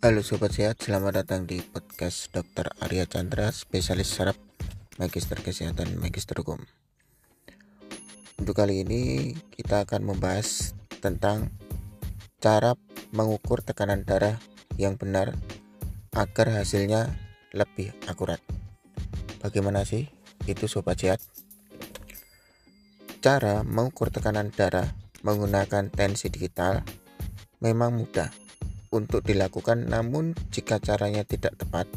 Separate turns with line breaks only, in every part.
Halo Sobat Sehat, selamat datang di podcast Dr. Arya Chandra, spesialis saraf, Magister Kesehatan, Magister Hukum. Untuk kali ini kita akan membahas tentang cara mengukur tekanan darah yang benar agar hasilnya lebih akurat. Bagaimana sih itu Sobat Sehat? Cara mengukur tekanan darah menggunakan tensi digital memang mudah untuk dilakukan namun jika caranya tidak tepat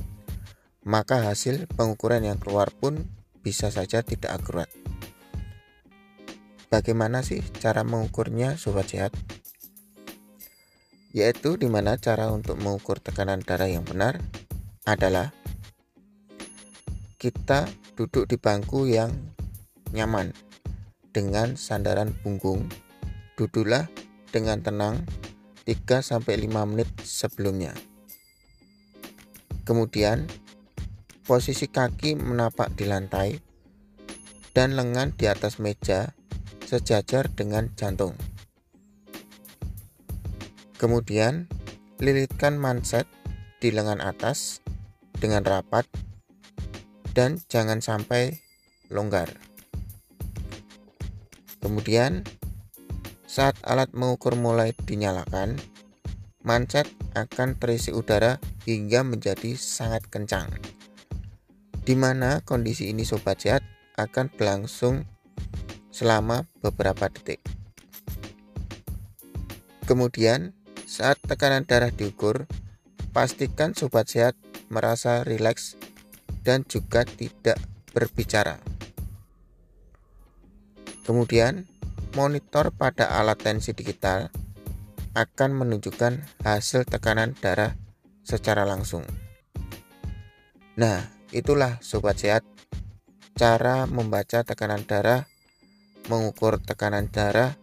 maka hasil pengukuran yang keluar pun bisa saja tidak akurat. Bagaimana sih cara mengukurnya sobat sehat? Yaitu di mana cara untuk mengukur tekanan darah yang benar adalah kita duduk di bangku yang nyaman dengan sandaran punggung. Duduklah dengan tenang 3-5 menit sebelumnya. Kemudian, posisi kaki menapak di lantai dan lengan di atas meja sejajar dengan jantung. Kemudian, lilitkan manset di lengan atas dengan rapat dan jangan sampai longgar. Kemudian, saat alat mengukur mulai dinyalakan, manset akan terisi udara hingga menjadi sangat kencang. Di mana kondisi ini sobat sehat akan berlangsung selama beberapa detik. Kemudian, saat tekanan darah diukur, pastikan sobat sehat merasa rileks dan juga tidak berbicara. Kemudian, Monitor pada alat tensi digital akan menunjukkan hasil tekanan darah secara langsung. Nah, itulah sobat sehat cara membaca tekanan darah, mengukur tekanan darah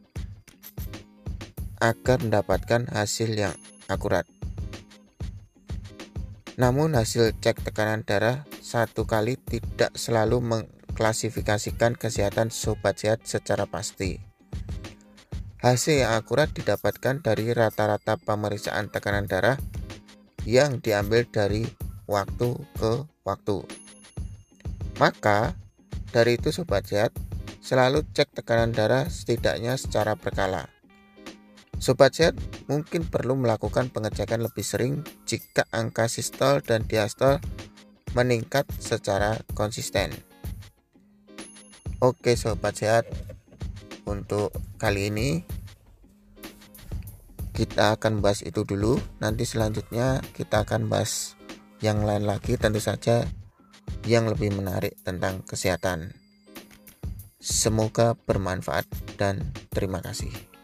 agar mendapatkan hasil yang akurat. Namun hasil cek tekanan darah satu kali tidak selalu mengklasifikasikan kesehatan sobat sehat secara pasti. Hasil yang akurat didapatkan dari rata-rata pemeriksaan tekanan darah yang diambil dari waktu ke waktu. Maka, dari itu sobat sehat, selalu cek tekanan darah setidaknya secara berkala. Sobat sehat mungkin perlu melakukan pengecekan lebih sering jika angka sistol dan diastol meningkat secara konsisten. Oke sobat sehat, untuk kali ini. Kita akan bahas itu dulu. Nanti selanjutnya kita akan bahas yang lain lagi tentu saja yang lebih menarik tentang kesehatan. Semoga bermanfaat dan terima kasih